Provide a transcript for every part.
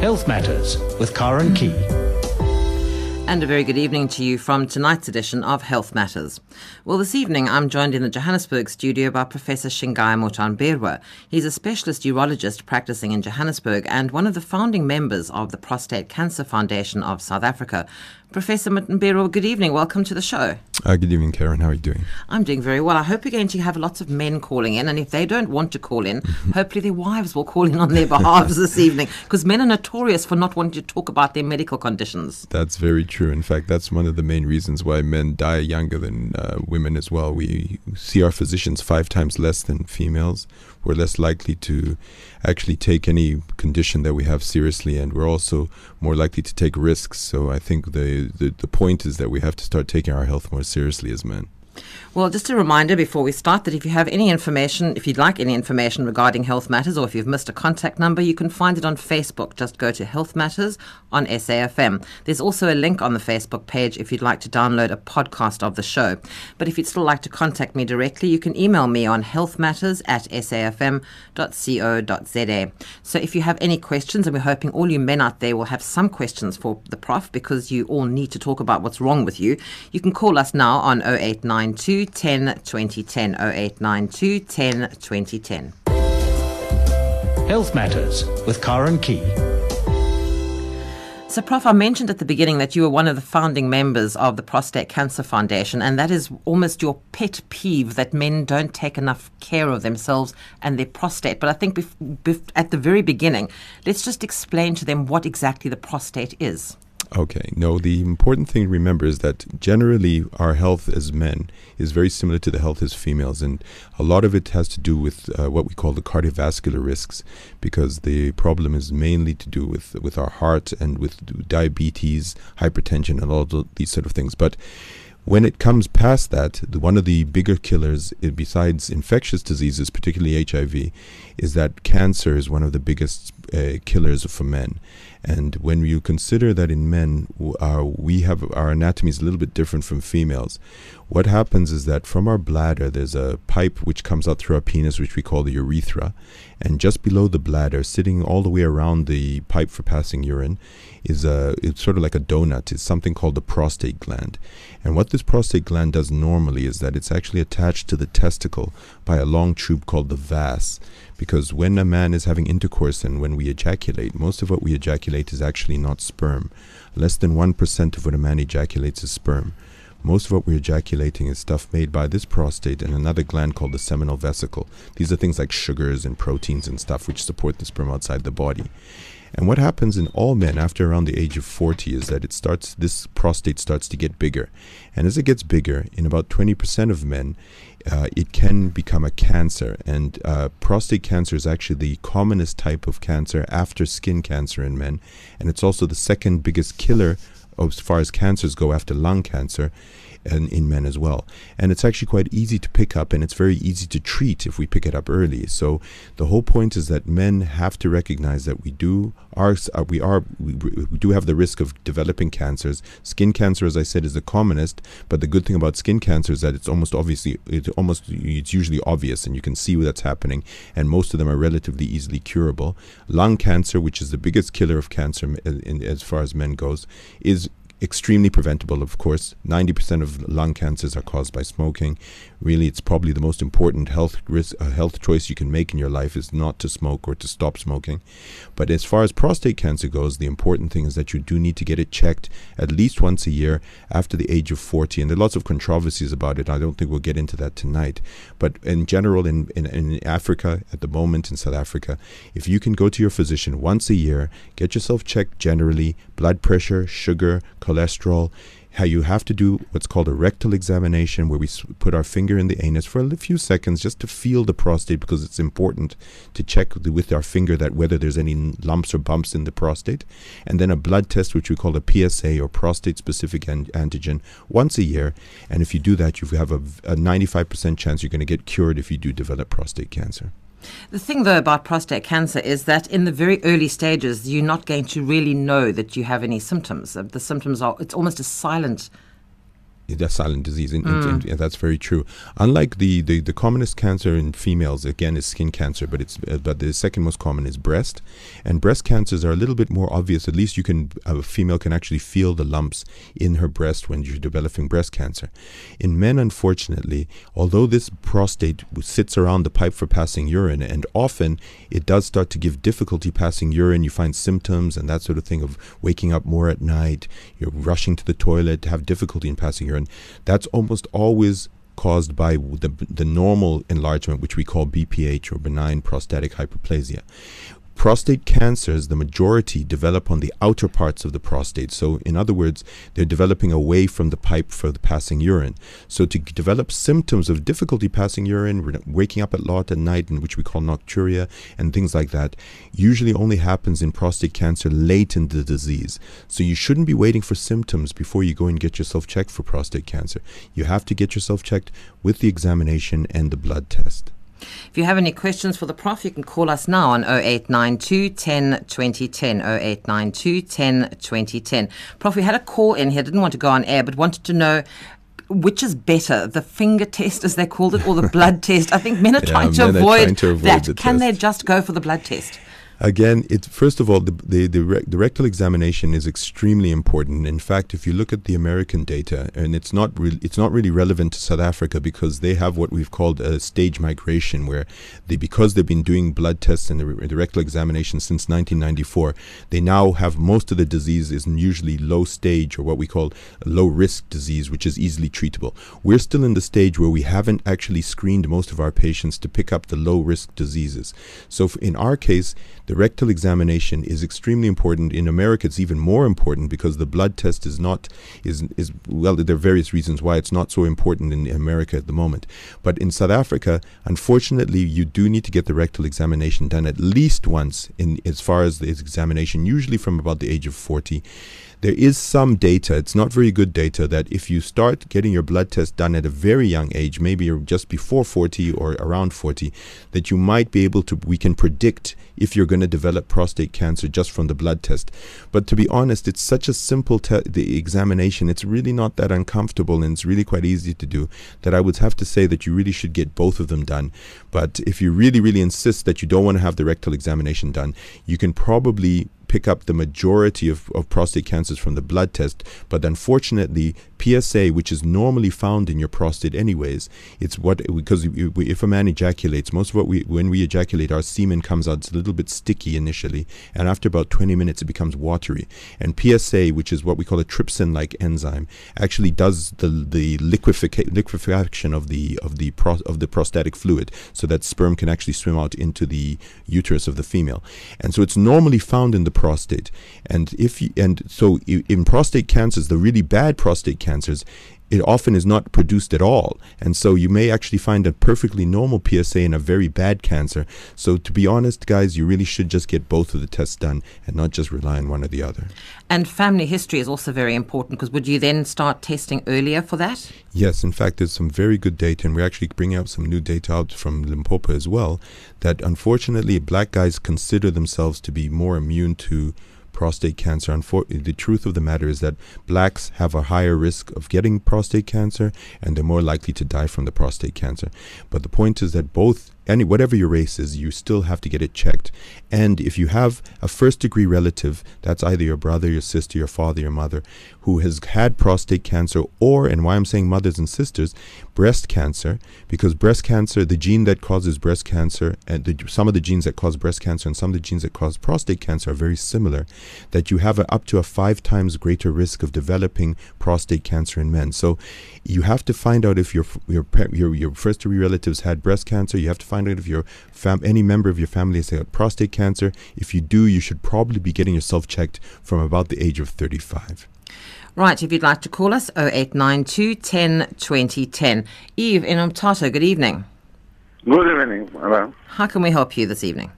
Health Matters with Karen Key. And a very good evening to you from tonight's edition of Health Matters. Well, this evening I'm joined in the Johannesburg studio by Professor Shingai Mutambirwa. He's a specialist urologist practicing in Johannesburg and one of the founding members of the Prostate Cancer Foundation of South Africa. Professor Mutambirwa, good evening. Welcome to the show. Uh, good evening, Karen. How are you doing? I'm doing very well. I hope you're going to have lots of men calling in, and if they don't want to call in, hopefully their wives will call in on their behalves this evening, because men are notorious for not wanting to talk about their medical conditions. That's very true. In fact, that's one of the main reasons why men die younger than uh, women as well. We see our physicians five times less than females. We're less likely to actually take any condition that we have seriously, and we're also more likely to take risks. So I think the, the, the point is that we have to start taking our health more seriously as men. Well, just a reminder before we start that if you have any information, if you'd like any information regarding Health Matters or if you've missed a contact number, you can find it on Facebook. Just go to Health Matters on SAFM. There's also a link on the Facebook page if you'd like to download a podcast of the show. But if you'd still like to contact me directly, you can email me on healthmatters at safm.co.za. So if you have any questions, and we're hoping all you men out there will have some questions for the prof because you all need to talk about what's wrong with you, you can call us now on 0892 10 2010 0892 10 2010. Health Matters with Karen Key. So, Prof, I mentioned at the beginning that you were one of the founding members of the Prostate Cancer Foundation, and that is almost your pet peeve that men don't take enough care of themselves and their prostate. But I think bef- bef- at the very beginning, let's just explain to them what exactly the prostate is. Okay. No, the important thing to remember is that generally our health as men is very similar to the health as females, and a lot of it has to do with uh, what we call the cardiovascular risks, because the problem is mainly to do with with our heart and with diabetes, hypertension, and all these sort of things. But when it comes past that, the, one of the bigger killers, uh, besides infectious diseases, particularly HIV, is that cancer is one of the biggest uh, killers for men. And when you consider that in men, uh, we have our anatomy is a little bit different from females. What happens is that from our bladder, there's a pipe which comes out through our penis, which we call the urethra, and just below the bladder, sitting all the way around the pipe for passing urine, is a it's sort of like a donut. It's something called the prostate gland. And what this prostate gland does normally is that it's actually attached to the testicle by a long tube called the vas. Because when a man is having intercourse and when we ejaculate, most of what we ejaculate is actually not sperm. Less than 1% of what a man ejaculates is sperm. Most of what we're ejaculating is stuff made by this prostate and another gland called the seminal vesicle. These are things like sugars and proteins and stuff which support the sperm outside the body. And what happens in all men after around the age of 40 is that it starts this prostate starts to get bigger. And as it gets bigger, in about 20% of men, uh, it can become a cancer. And uh, prostate cancer is actually the commonest type of cancer after skin cancer in men. And it's also the second biggest killer as far as cancers go after lung cancer and in men as well. And it's actually quite easy to pick up and it's very easy to treat if we pick it up early. So the whole point is that men have to recognize that we do are uh, we are we, we do have the risk of developing cancers. Skin cancer as I said is the commonest, but the good thing about skin cancer is that it's almost obviously it's almost it's usually obvious and you can see that's happening and most of them are relatively easily curable. Lung cancer, which is the biggest killer of cancer in, in, as far as men goes, is extremely preventable, of course. 90% of lung cancers are caused by smoking. Really, it's probably the most important health risk, uh, health choice you can make in your life is not to smoke or to stop smoking. But as far as prostate cancer goes, the important thing is that you do need to get it checked at least once a year after the age of 40. And there are lots of controversies about it. I don't think we'll get into that tonight. But in general, in, in, in Africa, at the moment in South Africa, if you can go to your physician once a year, get yourself checked generally, blood pressure, sugar, cholesterol, how you have to do what's called a rectal examination, where we put our finger in the anus for a few seconds just to feel the prostate because it's important to check with our finger that whether there's any lumps or bumps in the prostate. And then a blood test, which we call a PSA or prostate specific an- antigen, once a year. And if you do that, you have a, a 95% chance you're going to get cured if you do develop prostate cancer. The thing, though, about prostate cancer is that in the very early stages, you're not going to really know that you have any symptoms. The symptoms are, it's almost a silent That's silent disease. In, in, in, that's very true. Unlike the, the, the commonest cancer in females, again, is skin cancer, but it's uh, but the second most common is breast, and breast cancers are a little bit more obvious. At least you can a female can actually feel the lumps in her breast when you're developing breast cancer. In men, unfortunately, although this prostate sits around the pipe for passing urine, and often it does start to give difficulty passing urine. You find symptoms and that sort of thing of waking up more at night. You're rushing to the toilet, have difficulty in passing urine that's almost always caused by the, the normal enlargement, which we call BPH or benign prostatic hyperplasia. Prostate cancers, the majority develop on the outer parts of the prostate. So, in other words, they're developing away from the pipe for the passing urine. So, to develop symptoms of difficulty passing urine, waking up a lot at night, which we call nocturia, and things like that, usually only happens in prostate cancer late in the disease. So, you shouldn't be waiting for symptoms before you go and get yourself checked for prostate cancer. You have to get yourself checked with the examination and the blood test. If you have any questions for the Prof, you can call us now on 0892 10 2010. 0892 10 2010. Prof, we had a call in here, didn't want to go on air, but wanted to know which is better, the finger test, as they called it, or the blood test? I think men are, yeah, trying, to avoid trying, to avoid that. Can test. they just go for the blood test? Again, it first of all, the the, the, re- the, rectal examination is extremely important. In fact, if you look at the American data, and it's not re- it's not really relevant to South Africa because they have what we've called a stage migration, where they because they've been doing blood tests and the, the rectal examination since 1994, they now have most of the disease is usually low stage or what we call low risk disease, which is easily treatable. We're still in the stage where we haven't actually screened most of our patients to pick up the low risk diseases. So in our case the rectal examination is extremely important. In America, it's even more important because the blood test is not is is well. There are various reasons why it's not so important in America at the moment. But in South Africa, unfortunately, you do need to get the rectal examination done at least once in as far as the examination, usually from about the age of forty there is some data, it's not very good data, that if you start getting your blood test done at a very young age, maybe just before 40 or around 40, that you might be able to, we can predict if you're going to develop prostate cancer just from the blood test. But to be honest, it's such a simple te- the examination, it's really not that uncomfortable and it's really quite easy to do that I would have to say that you really should get both of them done. But if you really, really insist that you don't want to have the rectal examination done, you can probably pick up the majority of, of prostate cancers from the blood test. But unfortunately, PSA, which is normally found in your prostate anyways, it's what because if a man ejaculates, most of what we when we ejaculate, our semen comes out. It's a little bit sticky initially, and after about 20 minutes, it becomes watery. And PSA, which is what we call a trypsin-like enzyme, actually does the the liquefica- liquefaction of the of the pro- of the prostatic fluid, so that sperm can actually swim out into the uterus of the female. And so it's normally found in the prostate. And if you, and so in prostate cancers, the really bad prostate cancers, it often is not produced at all. And so you may actually find a perfectly normal PSA in a very bad cancer. So to be honest, guys, you really should just get both of the tests done and not just rely on one or the other. And family history is also very important because would you then start testing earlier for that? Yes, in fact, there's some very good data, and we're actually bringing out some new data out from Limpopo as well, that unfortunately black guys consider themselves to be more immune to prostate cancer. Unfor- the truth of the matter is that blacks have a higher risk of getting prostate cancer and they're more likely to die from the prostate cancer. But the point is that both any whatever your race is, you still have to get it checked. And if you have a first degree relative, that's either your brother, your sister, your father, your mother, who has had prostate cancer, or, and why I'm saying mothers and sisters, breast cancer, because breast cancer, the gene that causes breast cancer, and the, some of the genes that cause breast cancer and some of the genes that cause prostate cancer are very similar, that you have a, up to a five times greater risk of developing prostate cancer in men. So you have to find out if your, your, your, your first degree relatives had breast cancer, you have to find find out if your fam- any member of your family has had prostate cancer. If you do, you should probably be getting yourself checked from about the age of 35. Right, if you'd like to call us, 0892 10 20 10. Eve in Umtata, good evening. Good evening. Hello. How can we help you this evening?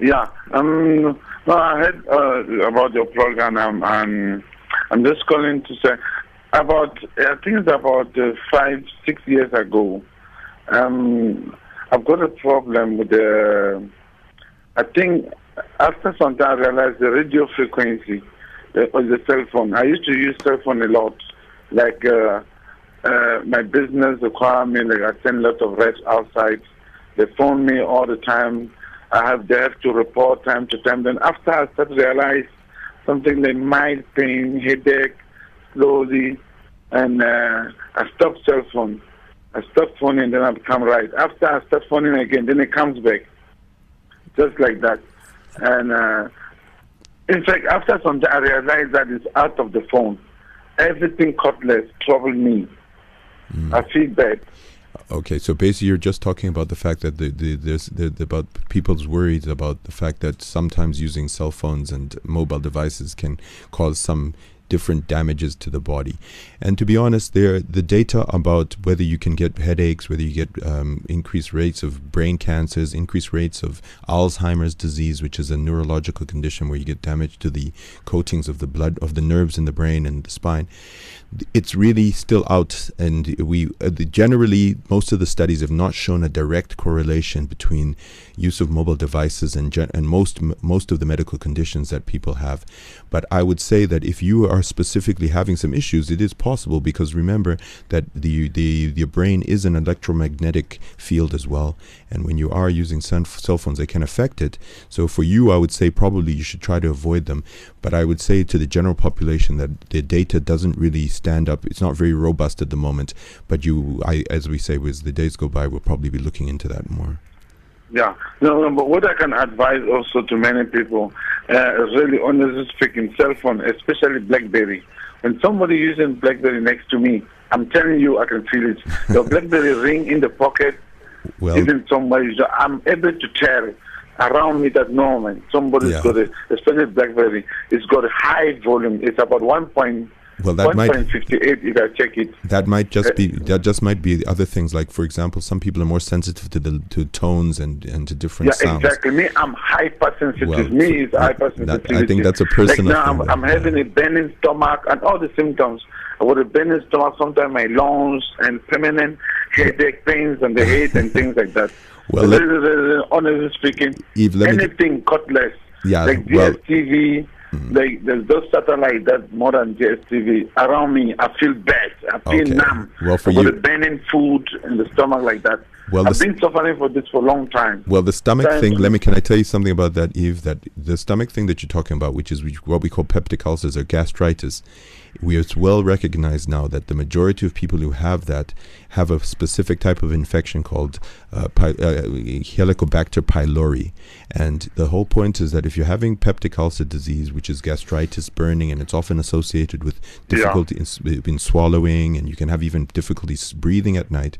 Yeah, um, well, I heard uh, about your program um, and I'm just calling to say about, I think it's about uh, five, six years ago, um, I've got a problem with the. I think after some time I realized the radio frequency uh, on the cell phone. I used to use cell phone a lot. Like uh, uh, my business require me, like I send lots of reps outside. They phone me all the time. I have, they have to report time to time. Then after I start to realize something like mild pain, headache, slowly, and uh, I stop cell phone. I stop phoning and then I become right. After I start phoning again, then it comes back. Just like that. And uh, in fact, after some time, I realized that it's out of the phone. Everything cutlass trouble me. I feel bad. Okay, so basically, you're just talking about the fact that the, the there's the, the, about people's worries about the fact that sometimes using cell phones and mobile devices can cause some different damages to the body. And to be honest, there the data about whether you can get headaches, whether you get um, increased rates of brain cancers, increased rates of Alzheimer's disease, which is a neurological condition where you get damage to the coatings of the blood of the nerves in the brain and the spine it's really still out, and we uh, generally most of the studies have not shown a direct correlation between use of mobile devices and gen- and most m- most of the medical conditions that people have. But I would say that if you are specifically having some issues, it is possible because remember that the the your brain is an electromagnetic field as well, and when you are using cell phones, they can affect it. So for you, I would say probably you should try to avoid them. But I would say to the general population that the data doesn't really stand up. It's not very robust at the moment. But you, I, as we say, as the days go by, we'll probably be looking into that more. Yeah, no, no, but what I can advise also to many people, uh, really honestly speaking, cell phone, especially BlackBerry. When somebody using BlackBerry next to me, I'm telling you, I can feel it. The BlackBerry ring in the pocket, Well, even somebody, I'm able to tell around me that no man, somebody's Yeah. got a, especially BlackBerry, it's got a high volume. It's about one point well, that might 1.58 if I check it. that might just uh, be that just might be other things like, for example, some people are more sensitive to the to tones and and to different Yeah, sounds. exactly. Me, I'm hypersensitive. Well, Me is that- hypersensitivity. I think that's a personal Like now, thing I'm, I'm having yeah. a burning stomach and all the symptoms. With been burning stomach, sometimes my lungs and permanent headache pains and the head and things like that. Well, let- honestly speaking, Eve, anything cutlass, Yeah, like well- mm-hmm. Like there's those satellite that more than DSTV around me. I feel bad. I feel Okay. numb. Well, for I've you- a burning food in the stomach like that. Well, I've been suffering for this for a long time. Well, the stomach thing. Let me. Can I tell you something about that, Eve? That the stomach thing that you're talking about, which is what we call peptic ulcers or gastritis, we it's well recognized now that the majority of people who have that have a specific type of infection called uh, pi- uh, Helicobacter pylori, and the whole point is that if you're having peptic ulcer disease, which is gastritis, burning, and it's often associated with difficulty in, in swallowing, and you can have even difficulties breathing at night,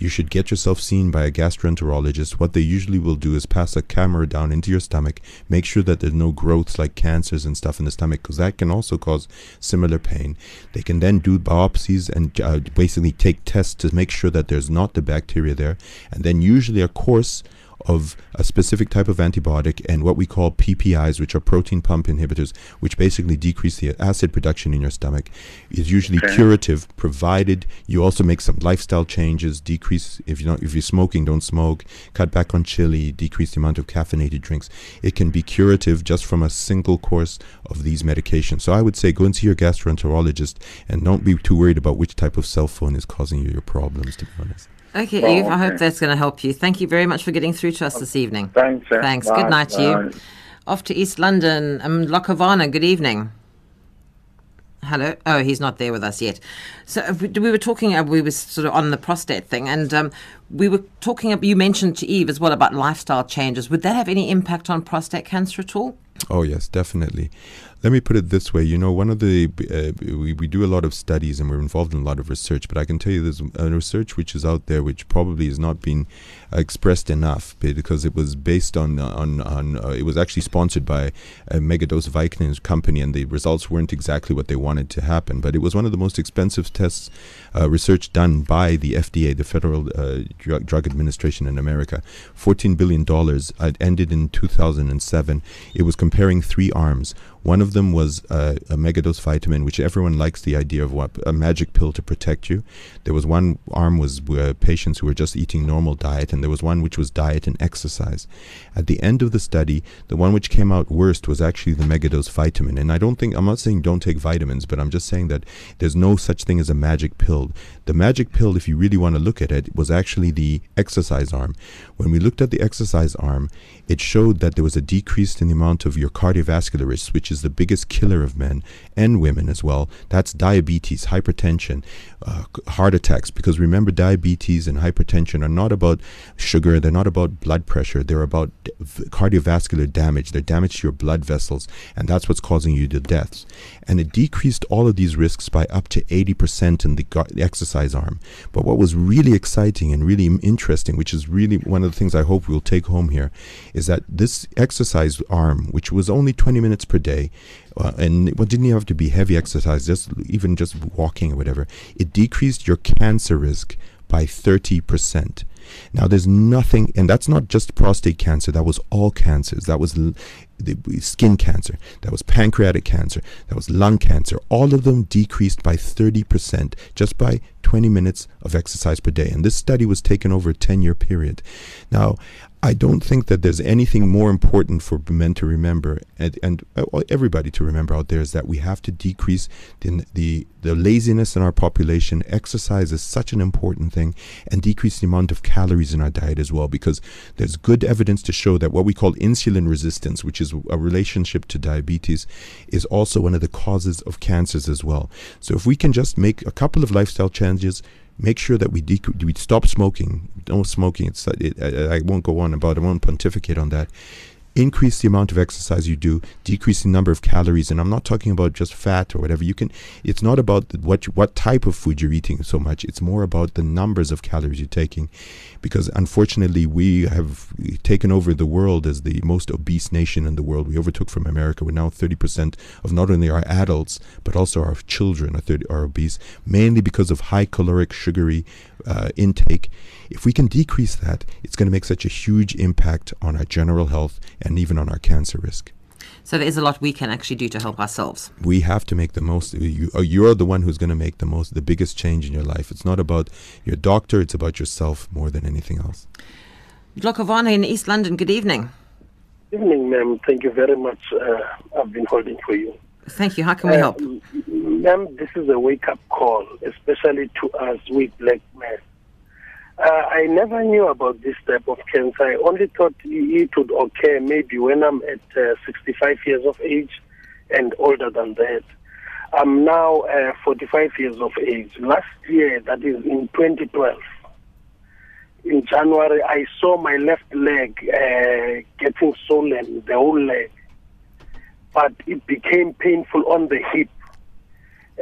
you should get yourself seen by a gastroenterologist. What they usually will do is pass a camera down into your stomach, make sure that there's no growths like cancers and stuff in the stomach, because that can also cause similar pain. They can then do biopsies and uh, basically take tests to make sure that there's not the bacteria there, and then usually a course of a specific type of antibiotic and what we call PPIs, which are proton pump inhibitors, which basically decrease the acid production in your stomach, is usually Okay. curative, provided you also make some lifestyle changes, decrease if you're not if you're smoking, don't smoke, cut back on chili, decrease the amount of caffeinated drinks. It can be curative just from a single course of these medications. So I would say go and see your gastroenterologist and don't be too worried about which type of cell phone is causing you your problems. To be honest. Okay, Oh, Eve, I hope that's going to help you. Thank you very much for getting through to us this evening. Thanks. Thanks. Bye. Good night to you. Off to East London. Um, Lokovana, good evening. Hello. Oh, he's not there with us yet. So uh, we we were talking. Uh, we were sort of on the prostate thing, and um, we were talking. You mentioned to Eve as well about lifestyle changes. Would that have any impact on prostate cancer at all? Oh yes, definitely. Let me put it this way. You know, one of the uh, we we do a lot of studies and we're involved in a lot of research. But I can tell you, there's a research which is out there which probably is not being expressed enough because it was based on on on uh, it was actually sponsored by a Megadose vitamin company, and the results weren't exactly what they wanted to happen. But it was one of the most expensive tests uh, research done by the FDA, the Federal uh, Drug, Drug Administration in America. Fourteen billion dollars. It ended in 2007. It was comparing three arms. One of them was uh, a megadose vitamin, which everyone likes the idea of what a magic pill to protect you. There was one arm was uh, patients who were just eating normal diet, and there was one which was diet and exercise. At the end of the study, the one which came out worst was actually the megadose vitamin. And I don't think I'm not saying don't take vitamins, but I'm just saying that there's no such thing as a magic pill. The magic pill, if you really want to look at it, was actually the exercise arm. When we looked at the exercise arm, it showed that there was a decrease in the amount of your cardiovascular risk, which is the biggest killer of men and women as well. That's diabetes, hypertension, uh, heart attacks. Because remember, diabetes and hypertension are not about sugar, they're not about blood pressure, they're about cardiovascular damage. They're damage to your blood vessels, and that's what's causing you the deaths. And it decreased all of these risks by up to 80% in the, the exercise arm. But what was really exciting and really interesting, which is really one of the things I hope we'll take home here, is that this exercise arm, which was only 20 minutes per day, uh, and it didn't even have to be heavy exercise, just even just walking or whatever, it decreased your cancer risk by 30%. Now, there's nothing, and that's not just prostate cancer, that was all cancers. That was l- the skin cancer, that was pancreatic cancer, that was lung cancer. All of them decreased by 30% just by 20 minutes of exercise per day. And this study was taken over a 10 year period. Now, I don't think that there's anything more important for men to remember and, and uh, everybody to remember out there is that we have to decrease the, the, the laziness in our population. Exercise is such an important thing and decrease the amount of calories in our diet as well because there's good evidence to show that what we call insulin resistance, which is a relationship to diabetes, is also one of the causes of cancers as well. So if we can just make a couple of lifestyle changes, make sure that we dec- we stop smoking. No smoking. It's it, I, I won't go on about. I won't pontificate on that increase the amount of exercise you do, decrease the number of calories. And I'm not talking about just fat or whatever. You can. It's not about what what type of food you're eating so much. It's more about the numbers of calories you're taking, because unfortunately we have taken over the world as the most obese nation in the world. We overtook from America. We're now 30% of not only our adults but also our children are 30 are obese, mainly because of high caloric, sugary uh, intake. If we can decrease that, it's going to make such a huge impact on our general health and even on our cancer risk. So there is a lot we can actually do to help ourselves. We have to make the most. You, uh, you're the one who's going to make the most, the biggest change in your life. It's not about your doctor; it's about yourself more than anything else. Dlokovana in East London. Good evening. Good evening, ma'am. Thank you very much. Uh, I've been holding for you. Thank you. How can we help? Ma'am, this is a wake up call, especially to us, we black men. Uh, I never knew about this type of cancer. I only thought it would occur maybe when I'm at uh, 65 years of age and older than that. I'm now uh, 45 years of age. Last year, that is in 2012, in January, I saw my left leg uh, getting swollen, the whole leg but it became painful on the hip.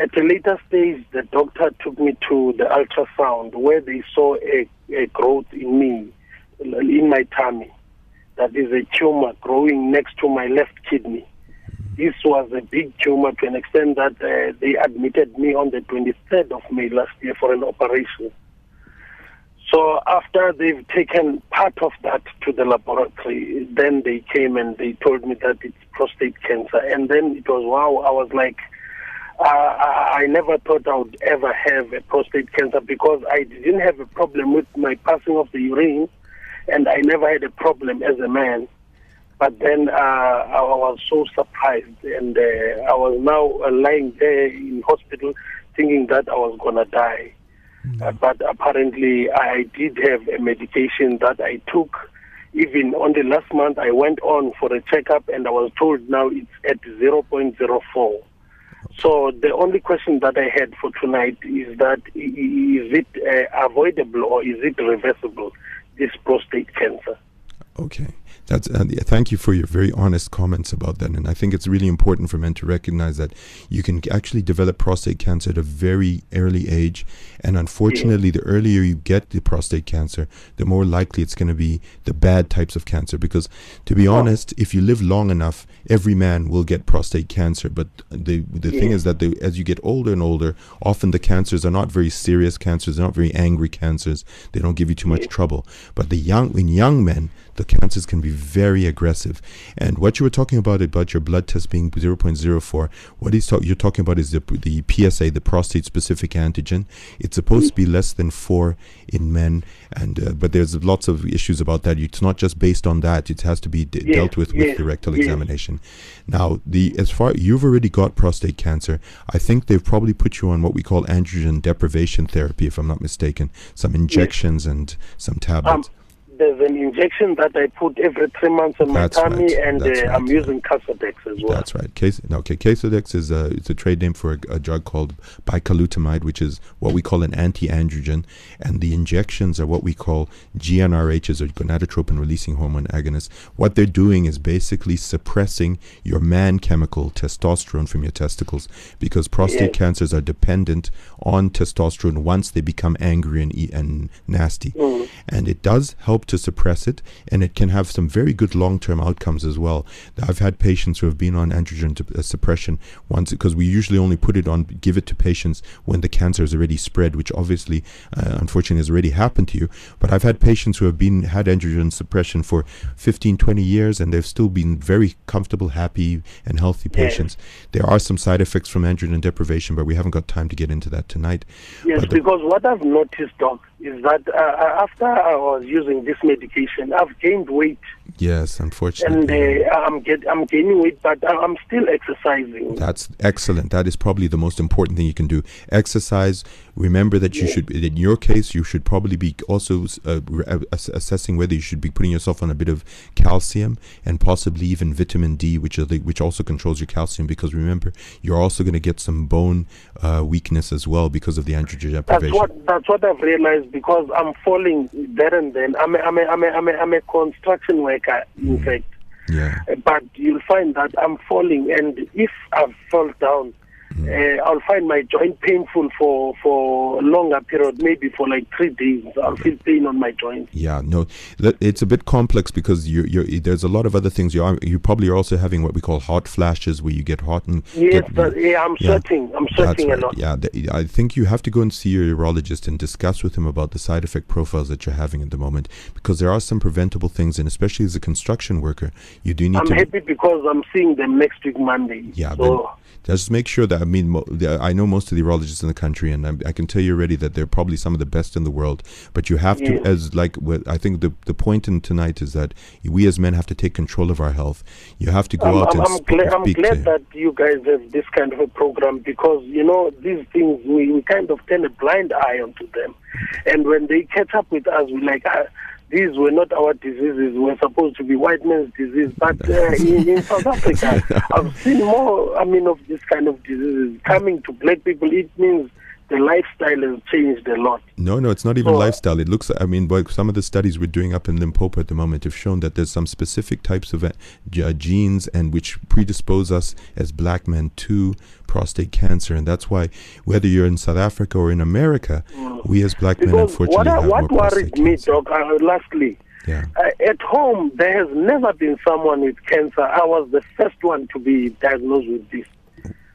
At a later stage, the doctor took me to the ultrasound where they saw a, a growth in me, in my tummy. That is a tumor growing next to my left kidney. This was a big tumor to an extent that uh, they admitted me on the 23rd of May last year for an operation. So after they've taken part of that to the laboratory, then they came and they told me that it's prostate cancer. And then it was wow. I was like, uh, I never thought I would ever have a prostate cancer because I didn't have a problem with my passing of the urine, and I never had a problem as a man. But then uh, I was so surprised, and uh, I was now lying there in hospital thinking that I was gonna die. Uh, but apparently, I did have a medication that I took. Even on the last month, I went on for a checkup, and I was told now it's at 0.04. So the only question that I had for tonight is that is it uh, avoidable or is it reversible? This prostate cancer. Okay. That's uh, thank you for your very honest comments about that, and I think it's really important for men to recognize that you can actually develop prostate cancer at a very early age, and unfortunately, the earlier you get the prostate cancer, the more likely it's going to be the bad types of cancer. Because, to be honest, if you live long enough, every man will get prostate cancer. But the the thing is that the, as you get older and older, often the cancers are not very serious cancers, they're not very angry cancers. They don't give you too much trouble. But the young in young men, the cancers can be very aggressive. And what you were talking about about your blood test being 0.04, what he's you're talking about is the, the PSA, the prostate specific antigen. It's supposed to be less than four in men, and uh, but there's lots of issues about that. It's not just based on that; it has to be d- Yes, dealt with yes, with the rectal yes. examination. Now, the as far you've already got prostate cancer, I think they've probably put you on what we call androgen deprivation therapy, if I'm not mistaken. Some injections and some Um, tablets. There's an injection that I put every three months on my That's tummy, right. and uh, right, I'm using Casodex as well. That's right. Case, okay, Casodex is a, it's a trade name for a, a drug called bicalutamide, which is what we call an anti-androgen, and the injections are what we call GnRHs or gonadotropin releasing hormone agonists. What they're doing is basically suppressing your man chemical testosterone from your testicles because prostate Yes. cancers are dependent on testosterone once they become angry and, and nasty. And it does help to suppress it, and it can have some very good long term outcomes as well. I've had patients who have been on androgen t- uh, suppression once because we usually only put it on, give it to patients when the cancer has already spread, which obviously, uh, unfortunately, has already happened to you. But I've had patients who have been had androgen suppression for 15, 20 years, and they've still been very comfortable, happy, and healthy patients. There are some side effects from androgen deprivation, but we haven't got time to get into that tonight. Yes, But because what I've noticed, Doc, is that uh, after I was using this medication, I've gained weight, Yes, and unfortunately. uh, I'm get I'm gaining weight, but I'm still exercising. That's excellent. That is probably the most important thing you can do. Exercise. Remember that you should, in your case, you should probably be also uh, uh, ass- assessing whether you should be putting yourself on a bit of calcium and possibly even vitamin D, which are the, which also controls your calcium. Because remember, you're also going to get some bone uh, weakness as well because of the androgen deprivation. That's what that's what I've realized because I'm falling there and then. I'm a, I'm a, I'm a, I'm a, I'm a construction worker, in mm. fact. yeah. But you'll find that I'm falling, and if I fall down, uh, I'll find my joint painful for for a longer period, maybe for like three days. I'll feel pain on my joint. Yeah, no, it's a bit complex because you you're, there's a lot of other things. You are you probably are also having what we call hot flashes, where you get hot and Yes, get, but, yeah, I'm yeah. sweating. I'm sweating right. a lot. Yeah, I think you have to go and see your urologist and discuss with him about the side effect profiles that you're having at the moment, because there are some preventable things, and especially as a construction worker, you do need to I'm to. happy because I'm seeing them next week Monday. Yeah, so then just make sure that I mean I know most of the urologists in the country, and I, I can tell you already that they're probably some of the best in the world. But you have to, as like I think the the point in tonight is that we as men have to take control of our health. You have to go I'm, out I'm, and I'm, I'm glad that you guys have this kind of a program because you know these things we, we kind of turn a blind eye onto them, and when they catch up with us, we like. Uh, these were not our diseases. We're supposed to be white man's disease. But uh, in, in South Africa, I've seen more, I mean, of this kind of diseases coming to black people. It means the lifestyle has changed a lot. No, no, it's not even So, lifestyle. It looks. I mean, but some of the studies we're doing up in Limpopo at the moment have shown that there's some specific types of uh, uh, genes and which predispose us as black men to prostate cancer, and that's why whether you're in South Africa or in America, we as black men Mm. Unfortunately what, have what more worried me, cancer. Doc, uh, lastly, Yeah. Uh, at home, there has never been someone with cancer. I was the first one to be diagnosed with this.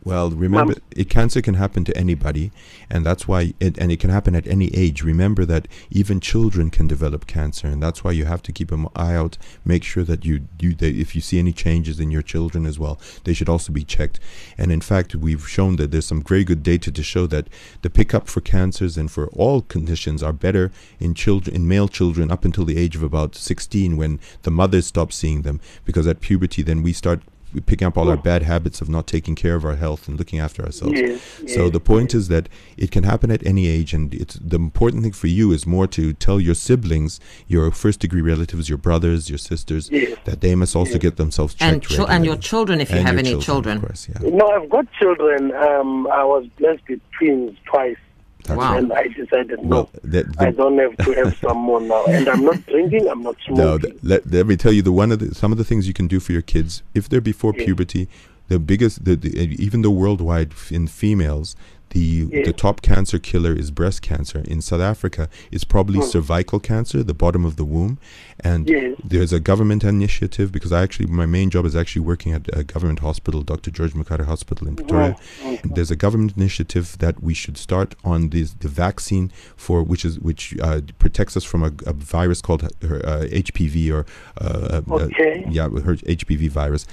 Well, remember, Um, it, cancer can happen to anybody, and that's why, it, and it can happen at any age. Remember that even children can develop cancer, and that's why you have to keep an eye out. Make sure that you, you that if you see any changes in your children as well, they should also be checked. And in fact, we've shown that there's some very good data to show that the pickup for cancers and for all conditions are better in children, in male children, up until the age of about 16, when the mothers stop seeing them, because at puberty, then we start picking up all our bad habits of not taking care of our health and looking after ourselves. Yes, so the point is that it can happen at any age, and it's the important thing for you is more to tell your siblings, your first degree relatives, your brothers, your sisters, Yes. that they must also get themselves checked. And, chil- and your children, if you And have your any children. of course, yeah. No, I've got children. Um, I was blessed with twins twice. That's Wow. And I decided, Well, no, the- the- I don't have to have some more now. And I'm not drinking, I'm not smoking. No, th- let, let me tell you the one of the some of the things you can do for your kids if they're before Yeah. puberty. The biggest, the, the even though worldwide in females, the the top cancer killer is breast cancer. In South Africa, it's probably cervical cancer, the bottom of the womb, and there's a government initiative because I actually my main job is actually working at a government hospital, Dr. George Mukhari Hospital in Pretoria. And there's a government initiative that we should start on this the vaccine for which is which uh, protects us from a, a virus called uh, uh, HPV or uh, uh, Okay. yeah, HPV virus,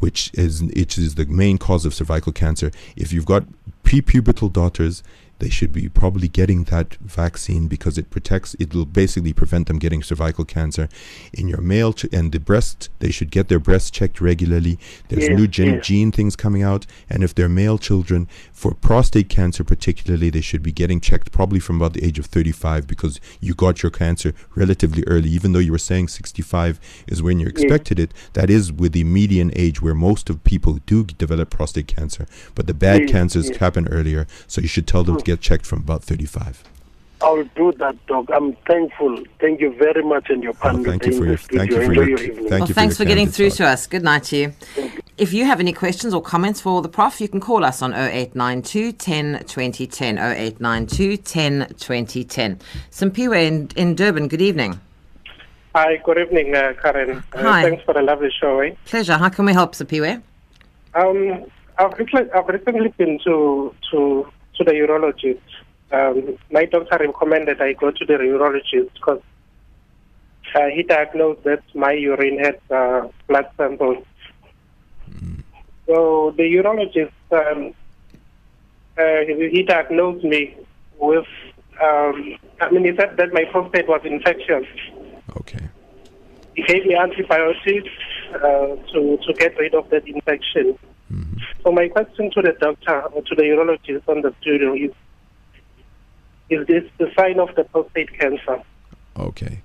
which is which is the main cause of cervical cancer. If you've got prepubertal daughters, they should be probably getting that vaccine because it protects. It will basically prevent them getting cervical cancer. In your male ch- and the breast, they should get their breasts checked regularly. There's Yes, new gen- yes. gene things coming out, and if they're male children, for prostate cancer particularly, they should be getting checked probably from about the age of 35 because you got your cancer relatively early. Even though you were saying 65 is when you expected it, that is with the median age where most of people do develop prostate cancer. But the bad cancers happen earlier, so you should tell them oh. to get checked from about 35. I'll do that, Doc. I'm thankful. Thank you very much, and your Oh, thank you for your thank you for Enjoy your, your evening. thank well, you thanks for, for getting through thought. to us. Good night to you. If you have any questions or comments for the Prof, you can call us on 0892 10 2010. 0892 10 2010. Simpiwe in, in Durban, good evening. Hi, good evening, uh, Karen. Uh, Hi. Thanks for the lovely show. Eh? Pleasure. How can we help, Simpiwe? Um, I've, recently, I've recently been to to to the urologist. Um, my doctor recommended I go to the urologist because uh, he diagnosed that my urine had uh, blood samples. So the urologist, um, uh, he, diagnosed me with. Um, I mean, he said that my prostate was infectious. Okay. he gave me antibiotics uh, to to get rid of that infection. So my question to the doctor or to the urologist on the studio is: Is this the sign of the prostate cancer? Okay.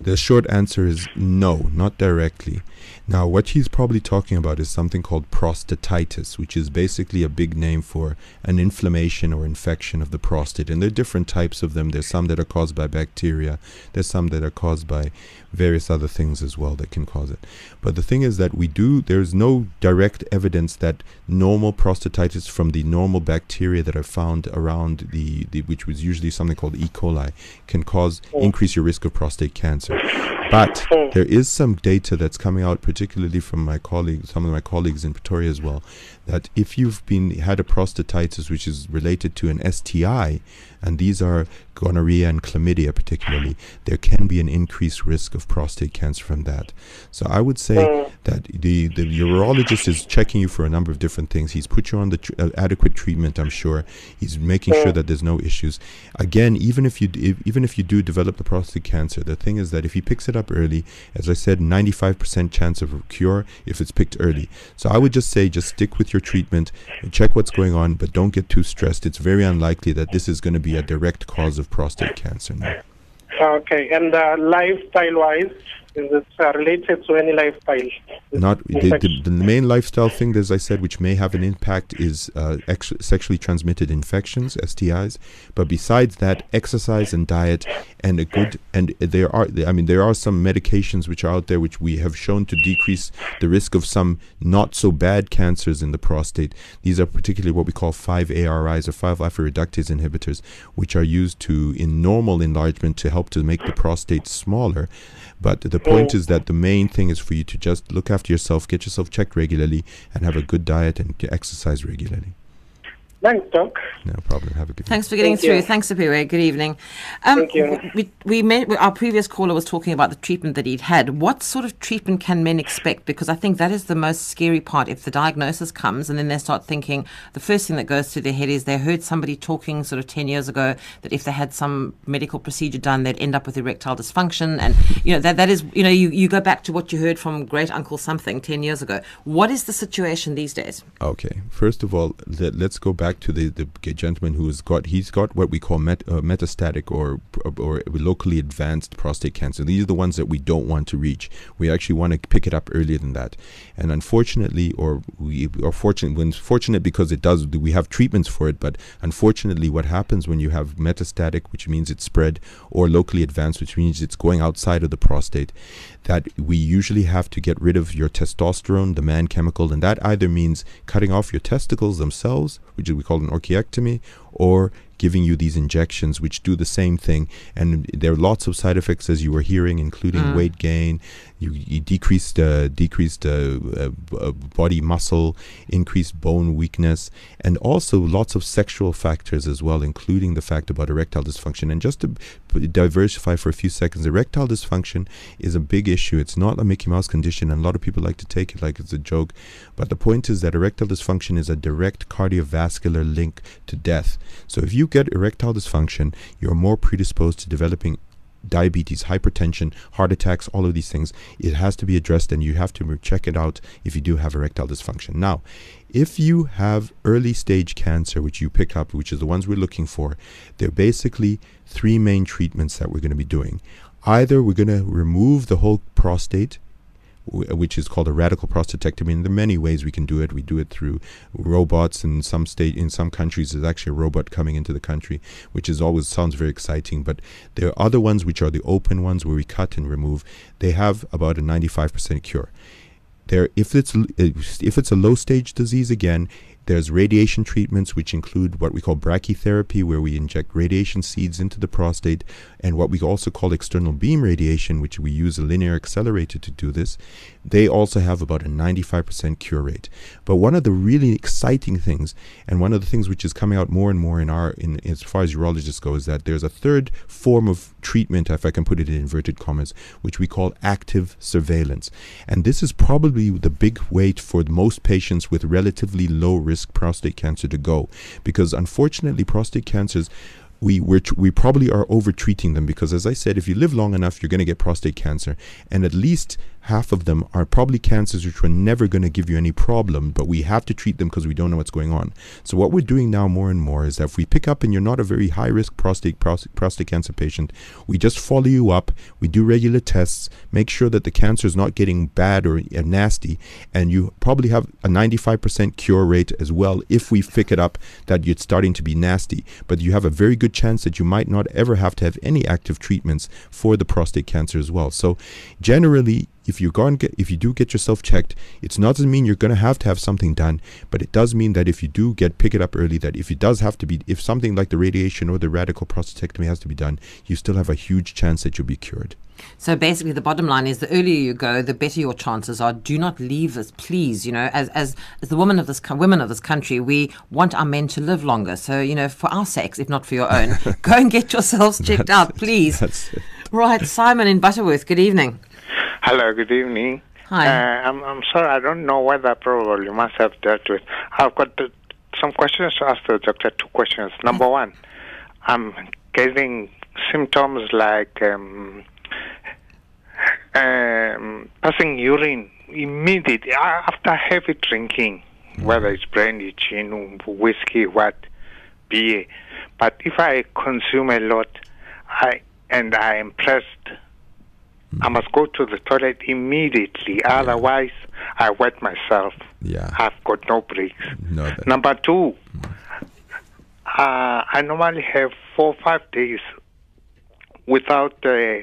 The short answer is no, not directly. Now, what he's probably talking about is something called prostatitis, which is basically a big name for an inflammation or infection of the prostate. And there are different types of them. There's some that are caused by bacteria, there's some that are caused by various other things as well that can cause it. But the thing is that we do, there's no direct evidence that normal prostatitis from the normal bacteria that are found around the, the which was usually something called E. coli, can cause oh. increase your risk of prostate cancer. But oh. there is some data that's coming out, particularly from my colleagues, some of my colleagues in Pretoria as well, that if you've been had a prostatitis which is related to an STI, and these are gonorrhea and chlamydia particularly, there can be an increased risk of prostate cancer from that. So I would say that the, the urologist is checking you for a number of different things. He's put you on the tr- uh, adequate treatment, I'm sure. He's making sure that there's no issues. Again, even if you if, even if you do develop the prostate cancer, the thing is that if he picks it up early, as I said, 95% chance of cure if it's picked early. So I would just say just stick with your treatment and check what's going on, but don't get too stressed. It's very unlikely that this is going to be a direct cause of prostate cancer. now. Okay, and uh, lifestyle-wise, is it uh, related to any lifestyle? Not the, the, the main lifestyle thing, as I said, which may have an impact, is uh, ex- sexually transmitted infections (STIs). But besides that, exercise and diet, and a good and there are, I mean, there are some medications which are out there which we have shown to decrease the risk of some not so bad cancers in the prostate. These are particularly what we call 5-ARIs or 5-alpha reductase inhibitors, which are used to in normal enlargement to help to make the prostate smaller. But the point is that the main thing is for you to just look after yourself, get yourself checked regularly, and have a good diet and exercise regularly. Thanks, Doc. No problem. Have a good Thanks for getting Thank through. you. Thanks, Apiwe. Good evening. Um, Thank you. We, we met, our previous caller was talking about the treatment that he'd had. What sort of treatment can men expect? Because I think that is the most scary part. If the diagnosis comes and then they start thinking, the first thing that goes through their head is they heard somebody talking sort of 10 years ago that if they had some medical procedure done, they'd end up with erectile dysfunction. And, you know, that, that is, you know, you, you go back to what you heard from great uncle something 10 years ago. What is the situation these days? Okay. First of all, let, let's go back to the, the gentleman who's got he's got what we call met, uh, metastatic or or locally advanced prostate cancer. These are the ones that we don't want to reach. We actually want to pick it up earlier than that. And unfortunately, or we are fortunate when fortunate because it does we have treatments for it. But unfortunately, what happens when you have metastatic, which means it's spread, or locally advanced, which means it's going outside of the prostate, that we usually have to get rid of your testosterone, the man chemical, and that either means cutting off your testicles themselves, which we call an orchiectomy, or giving you these injections which do the same thing. And there are lots of side effects, as you were hearing, including Mm. weight gain, you, you decreased uh, decreased uh, uh, body muscle, increased bone weakness, and also lots of sexual factors as well, including the fact about erectile dysfunction. And just to diversify for a few seconds, erectile dysfunction is a big issue. It's not a Mickey Mouse condition, and a lot of people like to take it like it's a joke. But the point is that erectile dysfunction is a direct cardiovascular link to death. So if you get erectile dysfunction, you're more predisposed to developing diabetes, hypertension, heart attacks, all of these things. It has to be addressed and you have to check it out if you do have erectile dysfunction. Now, if you have early stage cancer, which you pick up, which is the ones we're looking for, there are basically three main treatments that we're going to be doing. Either we're going to remove the whole prostate, which is called a radical prostatectomy. And there are many ways we can do it. We do it through robots in some state. In some countries, there's actually a robot coming into the country, which is always sounds very exciting. But there are other ones which are the open ones where we cut and remove. They have about a 95% cure. There, if it's if it's a low stage disease again, there's radiation treatments which include what we call brachytherapy, where we inject radiation seeds into the prostate, and what we also call external beam radiation, which we use a linear accelerator to do this. They also have about a 95% cure rate. But one of the really exciting things, and one of the things which is coming out more and more in our, in as far as urologists go, is that there's a third form of treatment, if I can put it in inverted commas, which we call active surveillance. And this is probably the big weight for most patients with relatively low risk prostate cancer to go, because unfortunately, prostate cancers we we probably are over treating them because as I said, if you live long enough, you're going to get prostate cancer, and at least half of them are probably cancers which were never going to give you any problem, but we have to treat them because we don't know what's going on. So what we're doing now more and more is that if we pick up and you're not a very high risk prostate pros- prostate cancer patient, we just follow you up, we do regular tests, make sure that the cancer is not getting bad or uh, nasty, and you probably have a 95% cure rate as well if we pick it up that it's starting to be nasty. But you have a very good chance that you might not ever have to have any active treatments for the prostate cancer as well. So generally, if you go and get if you do get yourself checked, it's not to mean you're going to have to have something done, but it does mean that if you do get pick it up early, that if it does have to be, if something like the radiation or the radical prostatectomy has to be done, you still have a huge chance that you'll be cured. So basically, the bottom line is the earlier you go, the better your chances are. Do not leave us, please. You know, as as, as the women of this women of this country, we want our men to live longer. So you know, for our sakes, if not for your own, go and get yourselves checked out, please. Right, Simon in Butterworth. Good evening. Hello, good evening. Hi. Uh, I'm, I'm sorry, I don't know whether probably you must have dealt with. I've got uh, some questions to ask the doctor. Two questions. Number one, I'm getting symptoms like um, um, passing urine immediately after heavy drinking, whether it's brandy, gin, whiskey, what, beer. But if I consume a lot, I and I am pressed I must go to the toilet immediately. Otherwise, I wet myself. Yeah. I've got no breaks. No, Number two, uh, I normally have four five days without uh,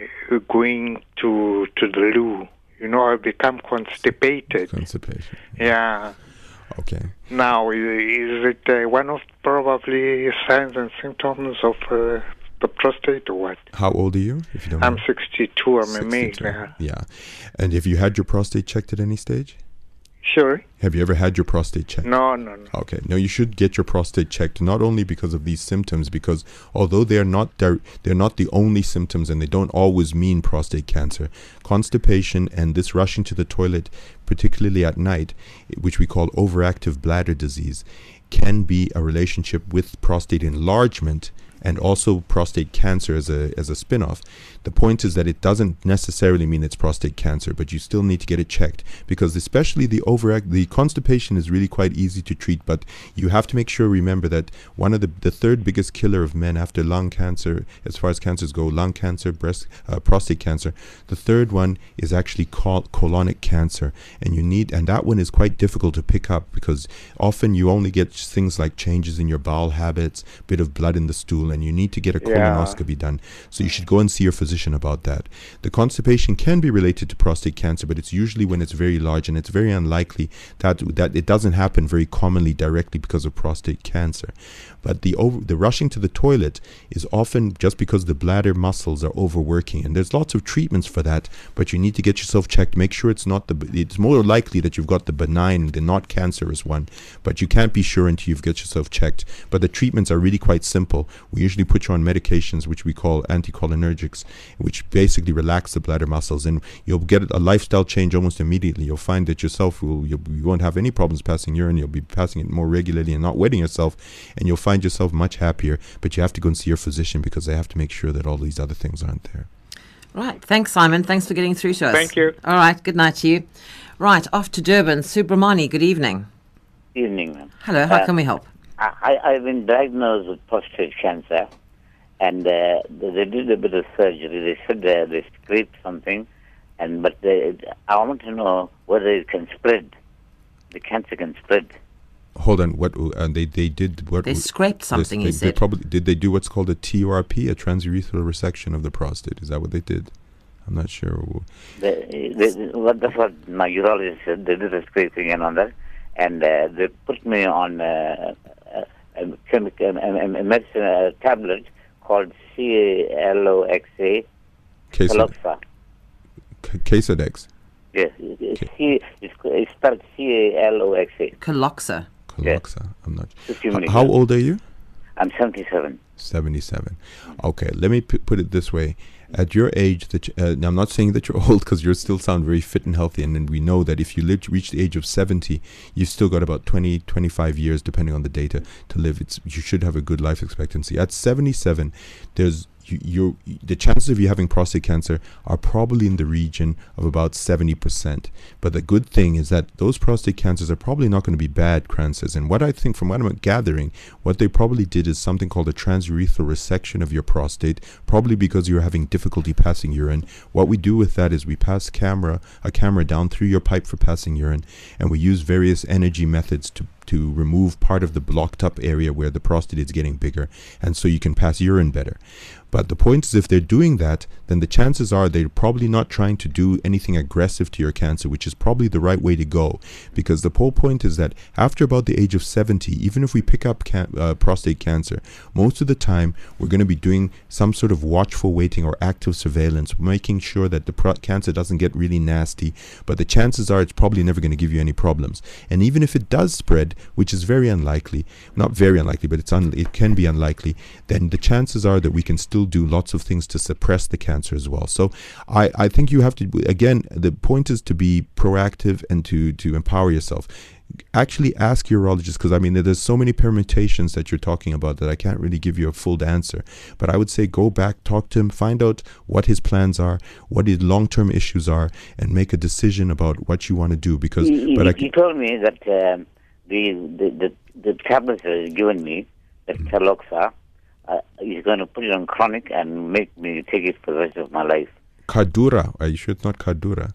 going to to the loo. You know, I become constipated. constipation. Yeah. Okay. Now, is it uh, one of probably signs and symptoms of uh, prostate or what? How old are you? If you don't I'm mind? 62. I'm a male. Yeah. Yeah. And have you had your prostate checked at any stage? Sure. Have you ever had your prostate checked? No, no, no. Okay. No, you should get your prostate checked not only because of these symptoms, because although they are not they're not the only symptoms and they don't always mean prostate cancer, constipation and this rushing to the toilet, particularly at night, which we call overactive bladder disease, can be a relationship with prostate enlargement and also prostate cancer as a as a spin-off. The point is that it doesn't necessarily mean it's prostate cancer, but you still need to get it checked because especially the overact the constipation is really quite easy to treat, but you have to make sure remember that one of the the third biggest killer of men after lung cancer, as far as cancers go, lung cancer, breast, uh, prostate cancer. The third one is actually called colonic cancer, and you need and that one is quite difficult to pick up because often you only get things like changes in your bowel habits, bit of blood in the stool, stool and you need to get a Yeah. colonoscopy done. So you should go and see your physician about that. The constipation can be related to prostate cancer, but it's usually when it's very large and it's very unlikely that that it doesn't happen very commonly directly because of prostate cancer. But the over, the rushing to the toilet is often just because the bladder muscles are overworking, and there's lots of treatments for that. But you need to get yourself checked. Make sure it's not the. It's more likely that you've got the benign, the not cancerous one, but you can't be sure until you've got yourself checked. But the treatments are really quite simple. We usually put you on medications which we call anticholinergics, which basically relax the bladder muscles, and you'll get a lifestyle change almost immediately. You'll find that yourself will you'll, you won't have any problems passing urine. You'll be passing it more regularly and not wetting yourself, and you'll find yourself much happier. But you have to go and see your physician because they have to make sure that all these other things aren't there. Right. Thanks, Simon. Thanks for getting through to us. Thank you. All right. Good night to you. Right. Off to Durban. Subramani, good evening. Evening, ma'am. Hello. How Uh, can we help? I, I've been diagnosed with prostate cancer, and uh, they they did a bit of surgery. They said uh, they scraped something, and but they, I want to know whether it can spread. The cancer can spread. Hold on. What? Uh, they they did what? They w- scraped this- something, They, he they said. probably did. They do what's called a TURP, a transurethral resection of the prostate. Is that what they did? I'm not sure. They, they, well, that's what my urologist said. They did a scraping and on that, and uh, they put me on uh, a, a, chemical, a, a, a medicine a tablet called CALOXA, Case Caloxa. Casodex. Yes, it's, C, it's, it's spelled C A L O X A. Caloxa. Caloxa. I'm not. 50 H- how old are you? I'm 77. 77. Okay, let me p- put it this way. At your age, that uh, now I'm not saying that you're old because you still sound very fit and healthy, and, we know that if you live reach the age of 70, you've still got about 20, 25 years, depending on the data, to live. It's you should have a good life expectancy. At 77, there's you, the chances of you having prostate cancer are probably in the region of about 70%. But the good thing is that those prostate cancers are probably not going to be bad cancers. And what I think, from what I'm gathering, what they probably did is something called a transurethral resection of your prostate, probably because you're having difficulty passing urine. What we do with that is we pass camera a camera down through your pipe for passing urine, and we use various energy methods to to remove part of the blocked up area where the prostate is getting bigger, and so you can pass urine better. But the point is, if they're doing that, then the chances are they're probably not trying to do anything aggressive to your cancer, which is probably the right way to go. Because the whole point is that after about the age of 70, even if we pick up can- uh, prostate cancer, most of the time we're going to be doing some sort of watchful waiting or active surveillance, making sure that the pro- cancer doesn't get really nasty. But the chances are it's probably never going to give you any problems. And even if it does spread, which is very unlikely, not very unlikely, but it's un- it can be unlikely, then the chances are that we can still do lots of things to suppress the cancer as well. So I, I think you have to, again, the point is to be proactive and to, to empower yourself. Actually, ask your urologist because I mean, there's so many permutations that you're talking about that I can't really give you a full answer. But I would say go back, talk to him, find out what his plans are, what his long term issues are, and make a decision about what you want to do. Because, He, but he, I, he told me that um, the, the, the, the tablets that he's given me, that Mm. Caloxa, uh, he's going to put it on chronic and make me take it for the rest of my life. Cardura, are you sure it's not Cardura?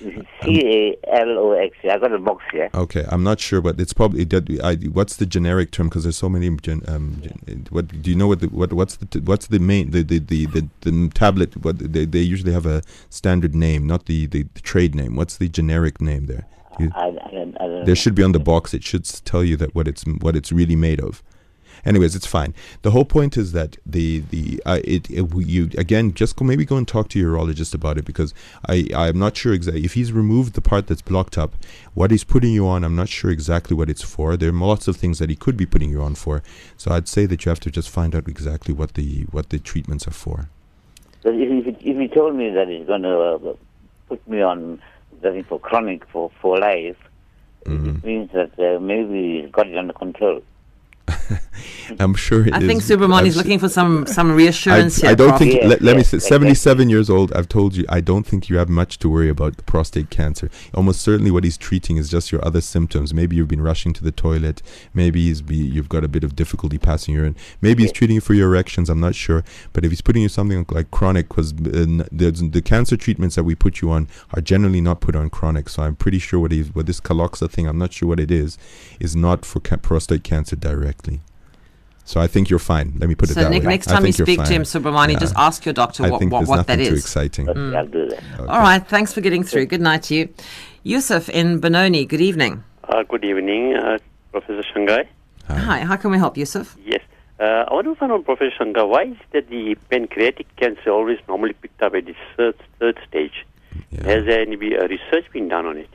C A L O X. I got a box here. Okay, I'm not sure, but it's probably. I, what's the generic term? Because there's so many. Gen, um, gen, what do you know? What the, what what's the t- what's the main the the, the, the, the tablet? What they, they usually have a standard name, not the, the, the trade name. What's the generic name there? You- I, I, don't- I don't there know. should be on the box. It should tell you that what it's what it's really made of. Anyways, it's fine. The whole point is that the the uh, it, it you again just go maybe go and talk to your urologist about it because I I'm not sure exactly if he's removed the part that's blocked up, what he's putting you on. I'm not sure exactly what it's for. There are lots of things that he could be putting you on for. So I'd say that you have to just find out exactly what the what the treatments are for. But if, if, if he told me that he's going to uh, put me on something for chronic for, for life, Mm-hmm. it means that uh, maybe he's got it under control. I'm sure it I think Superman is- Subramani's I'm su- looking for some some reassurance I here. don't think. Yes, let, let me yes, say, exactly. 77 years old. I've told you. I don't think you have much to worry about the prostate cancer. Almost certainly, what he's treating is just your other symptoms. Maybe you've been rushing to the toilet. Maybe he's be, you've got a bit of difficulty passing urine. Maybe he's treating you for your erections. I'm not sure. But if he's putting you something like chronic, because uh, the cancer treatments that we put you on are generally not put on chronic. So I'm pretty sure what he's what this Caloxa thing. I'm not sure what it is. Is not for ca- prostate cancer directly. So I think you're fine. Let me put it So that ne- way. next time you think you're speak to him, Subramani, Yeah. just ask your doctor I what, think what, there's what that nothing too is. exciting. Okay, I'll do that. All right, thanks for getting through. Good night to you. Yusuf in Benoni, good evening. Uh, good evening, uh, Professor Shingai. Hi, how can we help, Yusuf? Yes. Uh, I want to find out, Professor Shingai, why is that the pancreatic cancer always normally picked up at the third, third stage? Has there any uh, research been done on it?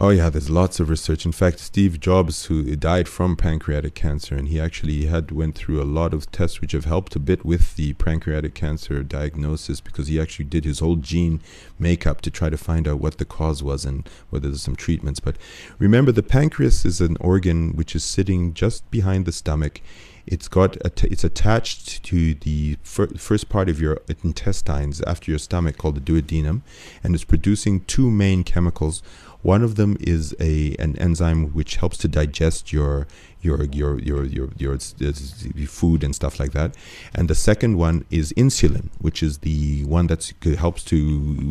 Oh yeah, there's lots of research. In fact, Steve Jobs, who died from pancreatic cancer, and he actually had went through a lot of tests which have helped a bit with the pancreatic cancer diagnosis because he actually did his whole gene makeup to try to find out what the cause was and whether there's some treatments. But remember, the pancreas is an organ which is sitting just behind the stomach. It's got it's attached to the fir- first part of your intestines after your stomach called the duodenum, and it's producing two main chemicals. One of them is a an enzyme which helps to digest your your your your your your, your food and stuff like that, and the second one is insulin, which is the one that helps to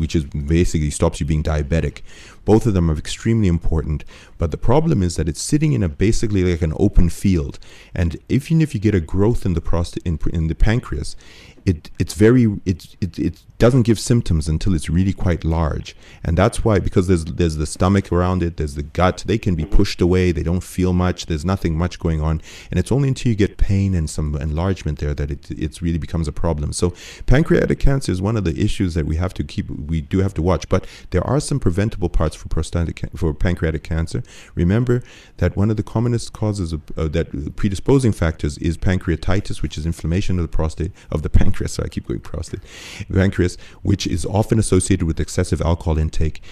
which is basically stops you being diabetic. Both of them are extremely important, but the problem is that it's sitting in a basically like an open field, and even if you get a growth in the prostate in, in the pancreas, it it's very it, it it doesn't give symptoms until it's really quite large. And that's why because there's there's the stomach around it there's the gut they can be pushed away they don't feel much there's nothing much going on. And it's only until you get pain and some enlargement there that it it's really becomes a problem. So pancreatic cancer is one of the issues that we have to keep we do have to watch. But there are some preventable parts for prostatic for pancreatic cancer. Remember that one of the commonest causes of uh, that predisposing factors is pancreatitis which is inflammation of the prostate of the pancreas. So I keep going prostate. Pancreas which is often associated with excessive alcohol intake.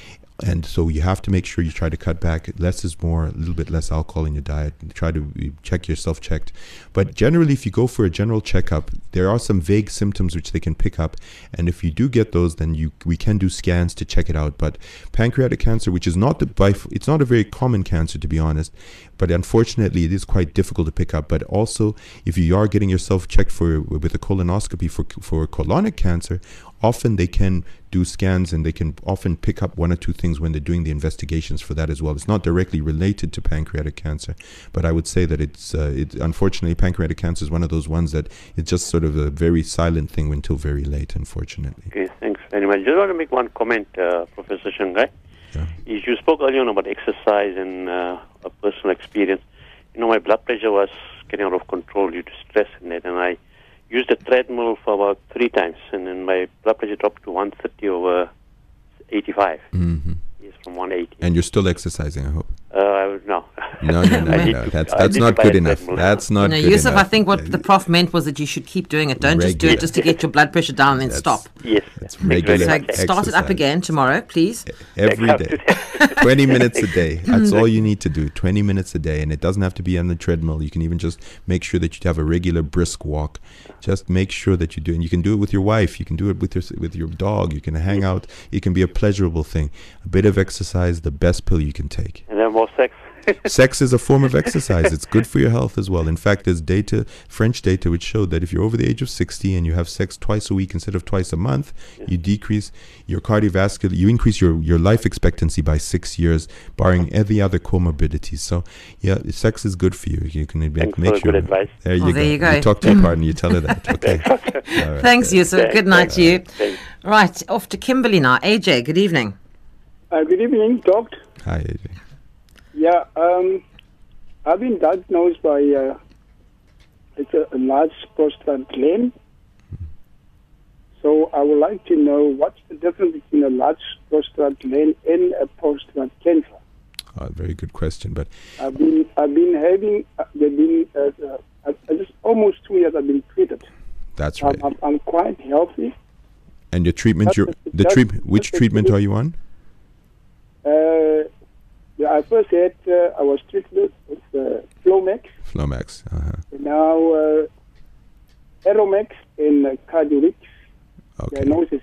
And so you have to make sure you try to cut back. Less is more a little bit less alcohol in your diet. Try to check yourself checked. But generally if you go for a general checkup there are some vague symptoms which they can pick up. And if you do get those then you we can do scans to check it out. But pancreatic cancer which is not the by it's not a very common cancer to be honest. But unfortunately it is quite difficult to pick up. But also if you are getting yourself checked for with a colonoscopy for for colonic cancer often they can do scans and they can often pick up one or two things when they're doing the investigations for that as well. It's not directly related to pancreatic cancer, but I would say that it's uh, it unfortunately pancreatic cancer is one of those ones that it's just sort of a very silent thing until very late, unfortunately. Okay, thanks very much. Just want to make one comment, uh, Professor Shingai. Is You spoke earlier on about exercise and uh, a personal experience. You know, my blood pressure was getting out of control due to stress and that, and I used the treadmill for about three times, and then my blood pressure dropped to 130 over 85. hmm Yes, from 180. And you're still exercising, I hope. Uh, no. No, no, no, no, no. That's that's not good enough. That's not no, good Yusuf, enough. I think what the prof meant was that you should keep doing it. Don't just do it just to get your blood pressure down and then stop. Yes. That's So regular start it up again tomorrow, please. Every day. 20 minutes a day that's all you need to do 20 minutes a day and it doesn't have to be on the treadmill you can even just make sure that you have a regular brisk walk just make sure that you do it and you can do it with your wife you can do it with your with your dog you can hang out it can be a pleasurable thing a bit of exercise the best pill you can take And then more sex. Sex is a form of exercise. It's good for your health as well. In fact, there's data, French data, which showed that if you're over the age of 60 and you have sex twice a week instead of twice a month, you decrease your cardiovascular, you increase your, your life expectancy by six years, barring any other comorbidities. So, yeah, sex is good for you. You can make, Thanks make for sure. good advice. There you Oh, go. there you go. talk to your partner, you tell her that. Okay. All right. Thanks, Yusuf. Good night to you. Thanks. Right, off to Kimberley now. AJ, good evening. Uh, good evening, Doctor. Hi, AJ. Yeah, um, I've been diagnosed by uh, it's a, a large prostate gland. So I would like to know what's the difference between a large prostate gland and a prostate cancer. Oh, very good question. But I've been I've been having uh, they've been uh, uh, uh, just almost two years I've been treated. that's I'm, right. I'm, I'm quite healthy. And your treatment, your, the treatment, which treatment are you on? Uh, yeah, I first had uh, I was treated with uh, Flomax. Flomax. Uh-huh. Now, uh, Aeromax and uh, Cardiolix Okay. diagnosis.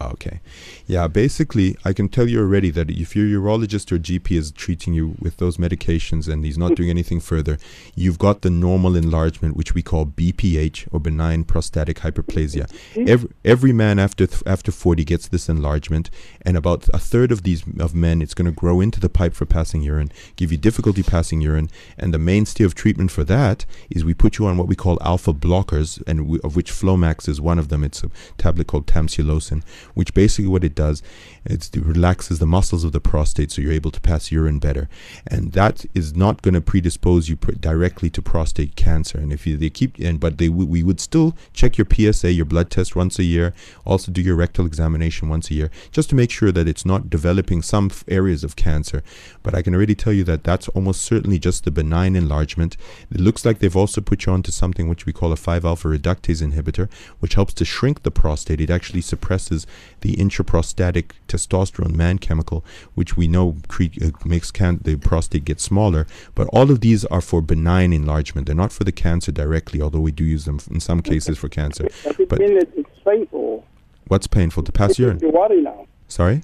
Ah, okay. Yeah, basically, I can tell you already that if your urologist or GP is treating you with those medications and he's not doing anything further, you've got the normal enlargement, which we call BPH or benign prostatic hyperplasia. Mm-hmm. Every, every man after th- after 40 gets this enlargement, and about a third of these of men, it's going to grow into the pipe for passing urine, give you difficulty passing urine, and the mainstay of treatment for that is we put you on what we call alpha blockers, and w- of which Flomax is one of them. It's a tablet called tamsulosin which basically what it does it relaxes the muscles of the prostate so you're able to pass urine better. And that is not going to predispose you pr- directly to prostate cancer. And if you they keep and but they w- we would still check your PSA your blood test once a year also do your rectal examination once a year just to make sure that it's not developing some f- areas of cancer. But I can already tell you that that's almost certainly just the benign enlargement. It looks like they've also put you onto something which we call a 5 alpha reductase inhibitor which helps to shrink the prostate. It actually suppresses the intraprostatic testosterone man chemical, which we know cre- uh, makes can- the prostate get smaller. But all of these are for benign enlargement. They're not for the cancer directly, although we do use them in some cases for cancer. Does it But mean that it's painful? what's painful to pass urine? Worry now. Sorry.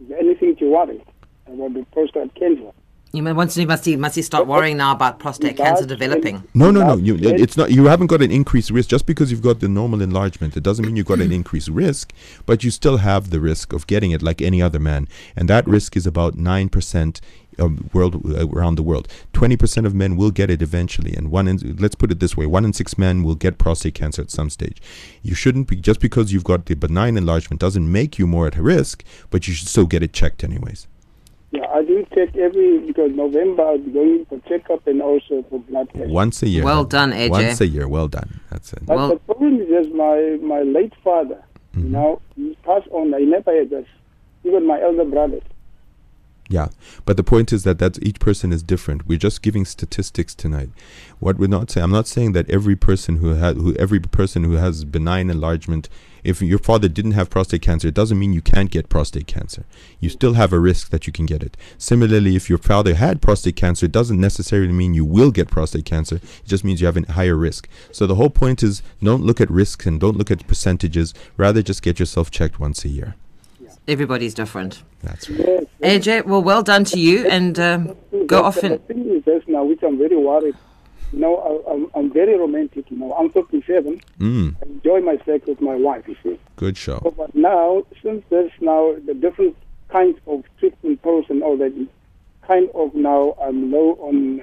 Is anything to worry about the prostate cancer? You mean once he must he must he start worrying now about prostate cancer developing? No, no, no. You, it's not. You haven't got an increased risk just because you've got the normal enlargement. It doesn't mean you've got an increased risk, but you still have the risk of getting it like any other man, and that risk is about nine percent of world uh, around the world. Twenty percent of men will get it eventually, and one in let's put it this way: one in six men will get prostate cancer at some stage. You shouldn't be just because you've got the benign enlargement doesn't make you more at risk, but you should still get it checked anyways. Yeah, I do check every because November I'm going for checkup and also for blood test. Once a year. Well done, AJ. Once a year. Well done. That's it. But Well- the problem is just my my late father. You mm-hmm. know, he passed on. I never had this. Even my elder brothers. Yeah, but the point is that that's each person is different. We're just giving statistics tonight. What we're not saying, I'm not saying that every person who has, who every person who has benign enlargement, if your father didn't have prostate cancer, it doesn't mean you can't get prostate cancer. You still have a risk that you can get it. Similarly, if your father had prostate cancer, it doesn't necessarily mean you will get prostate cancer. It just means you have a higher risk. So the whole point is, don't look at risks and don't look at percentages. Rather, just get yourself checked once a year. Everybody's different. That's right. Yes. AJ, well, well done to you, and um, go That's off the and thing is just now, which I'm very worried. Know, I, I'm, I'm very romantic. You know, I'm 57. Mm, I enjoy my sex with my wife. You see. good show. So, but now, since there's now the different kinds of treatment pros and all that, kind of now I'm low on,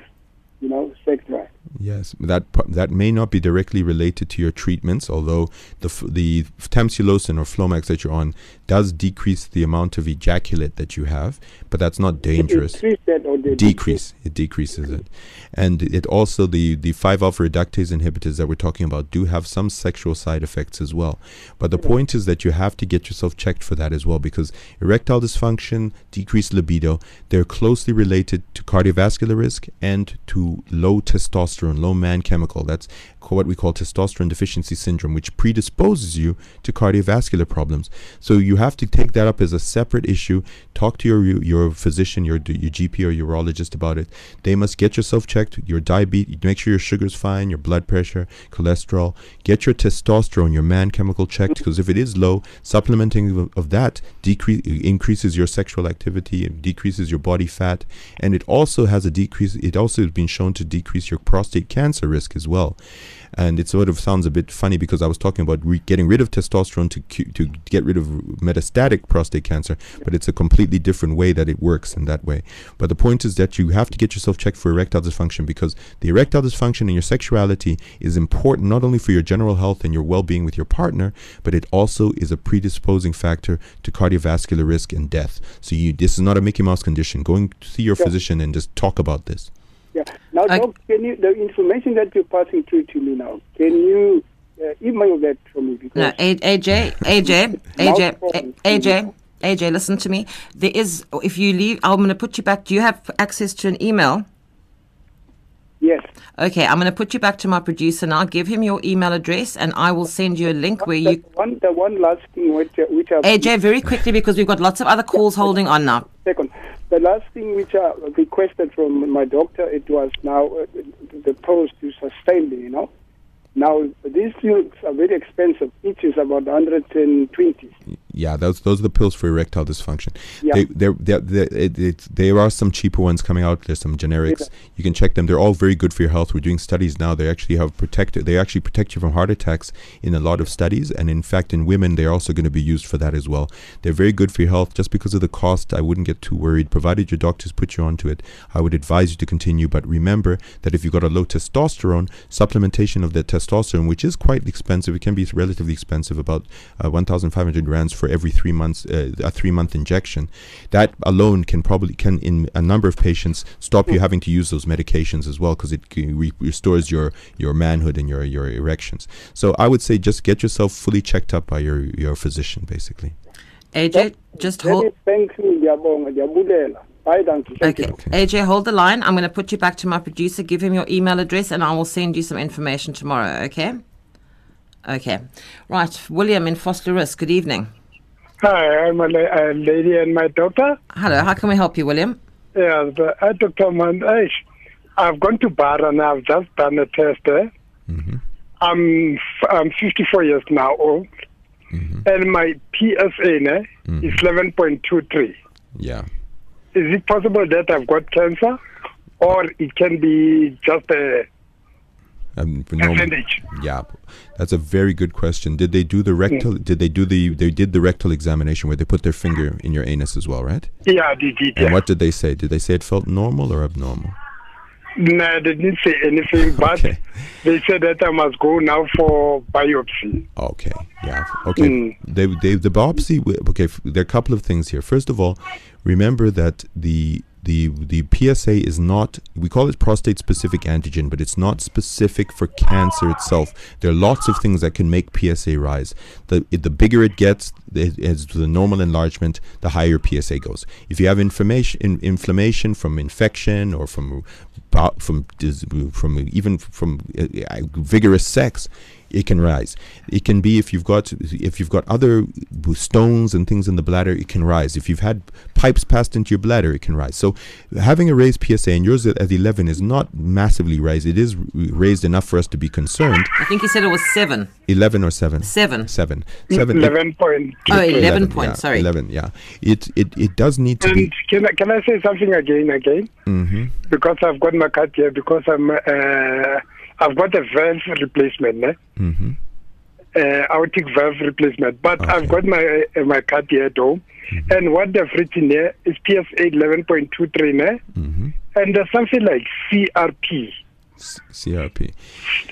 you know, sex drive. Yes, that that may not be directly related to your treatments, although the the tamsulosin or Flomax that you're on does decrease the amount of ejaculate that you have, but that's not dangerous. Or the Decrease, it decreases it, and it also the the five alpha reductase inhibitors that we're talking about do have some sexual side effects as well. But the point is that you have to get yourself checked for that as well because erectile dysfunction, decreased libido, they're closely related to cardiovascular risk and to low testosterone, low man chemical. That's what we call testosterone deficiency syndrome, which predisposes you to cardiovascular problems. So you have to take that up as a separate issue. Talk to your your physician, your your GP or urologist about it. They must get yourself checked. Your diabetes, make sure your sugar's fine, your blood pressure, cholesterol. Get your testosterone, your man chemical checked, because if it is low, supplementing of, of that decrease increases your sexual activity, it decreases your body fat, and it also has a decrease. It also has been shown to decrease your prostate cancer risk as well. And it sort of sounds a bit funny because I was talking about re- getting rid of testosterone to cu- to get rid of metastatic prostate cancer, but it's a completely different way that it works in that way. But the point is that you have to get yourself checked for erectile dysfunction because the erectile dysfunction in your sexuality is important not only for your general health and your well-being with your partner, but it also is a predisposing factor to cardiovascular risk and death. So you this is not a Mickey Mouse condition. Going to see your Yeah. physician and just talk about this. Yeah. Now, I- Doc, can you the information that you're passing through to me now? Can you uh, email that for me? Because no, AJ, AJ, AJ, Mouth problem. A- AJ, AJ, listen to me. There is, if you leave, I'm going to put you back. Do you have access to an email? yes, Okay, I'm going to put you back to my producer now. Give him your email address, and I will send you a link where the you. one the one last thing which uh, which AJ, very quickly because we've got lots of other calls holding on now. Second the last thing which I requested from my doctor it was now uh, the, pros to sustain me. You know. Now these tubes are very expensive. Each is about 120. Yeah, those those are the pills for erectile dysfunction. Yeah. They there there it, it, there are some cheaper ones coming out. There's some generics. You can check them. They're all very good for your health. We're doing studies now. They actually have protected. They actually protect you from heart attacks in a lot of studies. And in fact, in women, they're also going to be used for that as well. They're very good for your health. Just because of the cost, I wouldn't get too worried. Provided your doctors put you onto it, I would advise you to continue. But remember that if you've got a low testosterone, supplementation of the testosterone, which is quite expensive, it can be relatively expensive, about uh, 1,500 rands for every three months, uh, a three month injection. That alone can probably can in a number of patients stop you having to use those medications as well because it re- restores your your manhood and your your erections. So I would say just get yourself fully checked up by your your physician, basically. AJ, just hold. Very thank you, ngiyabonga, ndiyabulela. Bye, thank you. Thank Okay. AJ, hold the line. I'm going to put you back to my producer. Give him your email address, and I will send you some information tomorrow. Okay. Okay. Right. William in Foster Good evening. Hi, I'm a, la- a lady and my daughter. Hello. How can we help you, William? Yeah, the, uh, Dr. Mandesh. I've gone to Bar and I've just done a test there. I'm, f- I'm 54 years now old. Mm-hmm. And my PSA ne, mm-hmm. is 11.23. Yeah. Is it possible that I've got cancer? Or it can be just a Um, for normal- percentage? Yeah, that's a very good question. Did they do the rectal? Did they do the? They did the rectal examination where they put their finger in your anus as well, right? Yeah, they did. And Yeah. what did they say? Did they say it felt normal or abnormal? No, they didn't say anything, but Okay. they said that I must go now for biopsy. Okay. Yeah. Okay. Mm. They, they, the biopsy. Okay. There are a couple of things here. First of all, remember that the the the PSA is not. We call it prostate specific antigen, but it's not specific for cancer itself. There are lots of things that can make PSA rise. The it, the bigger it gets, as the normal enlargement, the higher PSA goes. If you have inflammation, in, inflammation from infection or from from from even from uh, uh, vigorous sex, it can rise. It can be if you've got if you've got other stones and things in the bladder, it can rise. If you've had pipes passed into your bladder, it can rise. So having a raised PSA and yours at, at 11 is not massively raised. It is raised enough for us to be concerned. I think he said it was seven. 11 or 7? Seven. 7. 7. 11 point. Oh, 11 point, yeah, sorry. 11, yeah. It, it, it does need to And be. can I, can I say something again, again? hmm Because I've got my card here, because I'm, uh, I've got a valve replacement, eh? hmm uh, aortic valve replacement. But I've got my uh, my card here at home, Mm-hmm. and what they've written here is PSA 11.23, ne? hmm and there's something like CRP. CRP.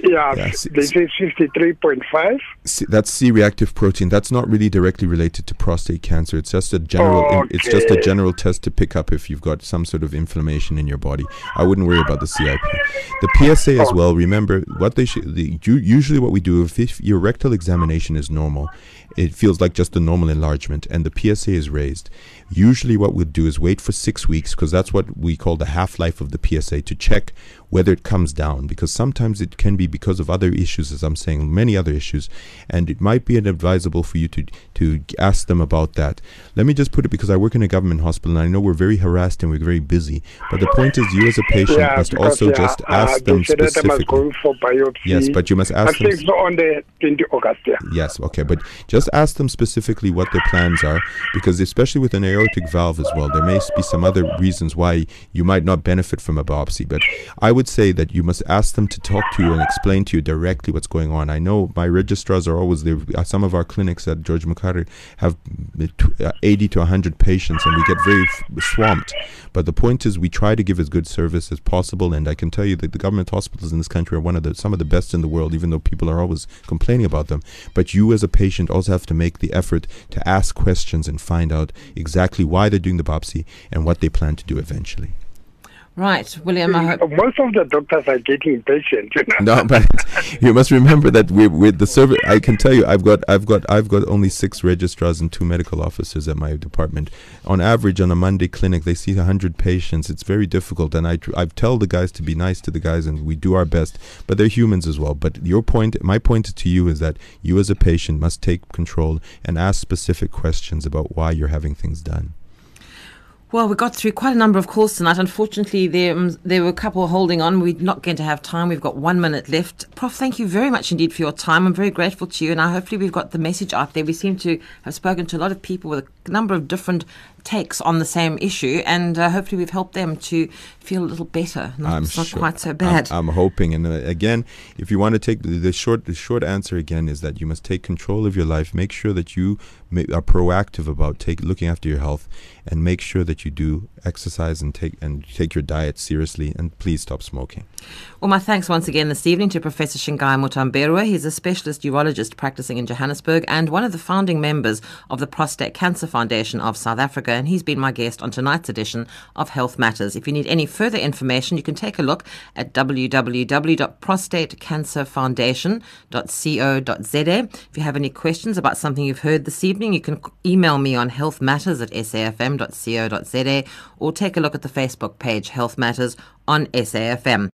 Yeah, Yeah, they say 53.5. C- that's C-reactive protein. That's not really directly related to prostate cancer. It's just a general. Oh, It's just a general test to pick up if you've got some sort of inflammation in your body. I wouldn't worry about the CRP. The PSA Oh. as well. Remember what they should. The, usually, what we do if, if your rectal examination is normal, it feels like just a normal enlargement, and the PSA is raised. Usually, what we'll do is wait for six weeks because that's what we call the half life of the PSA to check whether it comes down because sometimes it can be because of other issues, as I'm saying, many other issues, and it might be advisable for you to to ask them about that. Let me just put it because I work in a government hospital and I know we're very harassed and we're very busy. But the point is, you as a patient yeah, must also yeah, just uh, ask them said that I must specifically. go for biopsy. Yes, but you must I ask them. so on the 20 August. Yeah. Yes, okay, but just ask them specifically what their plans are, because especially with an aortic valve as well, there may be some other reasons why you might not benefit from a biopsy. But I would say that you must ask them to talk to you and explain to you directly what's going on. I know my registrars are always there. Uh, Some of our clinics at George Mukhari have uh, uh, 80 to 100 patients, and we get very f- swamped. But the point is, we try to give as good service as possible, and I can tell you that the government hospitals in this country are one of the some of the best in the world, even though people are always complaining about them. But you, as a patient, also have to make the effort to ask questions and find out exactly why they're doing the biopsy and what they plan to do eventually. Right, William. I hope. Most of the doctors are getting impatient. You know? No, but you must remember that we with the service. I can tell you, I've got, I've got, I've got only six registrars and two medical officers at my department. On average, on a Monday clinic, they see hundred patients. It's very difficult, and I, tr- I tell the guys to be nice to the guys, and we do our best. But they're humans as well. But your point, my point to you is that you, as a patient, must take control and ask specific questions about why you're having things done. Well, we got through quite a number of calls tonight. Unfortunately, there, um, there were a couple holding on. We're not going to have time. We've got one minute left. Prof, thank you very much indeed for your time. I'm very grateful to you, and I, hopefully we've got the message out there. We seem to have spoken to a lot of people with a number of different takes on the same issue, and uh, hopefully we've helped them to feel a little better. Not, I'm it's not sure- quite so bad. I'm, I'm hoping, and uh, again, if you want to take the, the short, the short answer again is that you must take control of your life. Make sure that you ma- are proactive about take looking after your health, and make sure that you do exercise and take and take your diet seriously. And please stop smoking. Well, my thanks once again this evening to Professor Shingai Mutambirwa. He's a specialist urologist practicing in Johannesburg and one of the founding members of the Prostate Cancer Foundation of South Africa. And he's been my guest on tonight's edition of Health Matters. If you need any further information, you can take a look at www.prostatecancerfoundation.co.za. If you have any questions about something you've heard this evening, you can email me on healthmatters at safm.co.za or take a look at the Facebook page Health Matters on SAFM.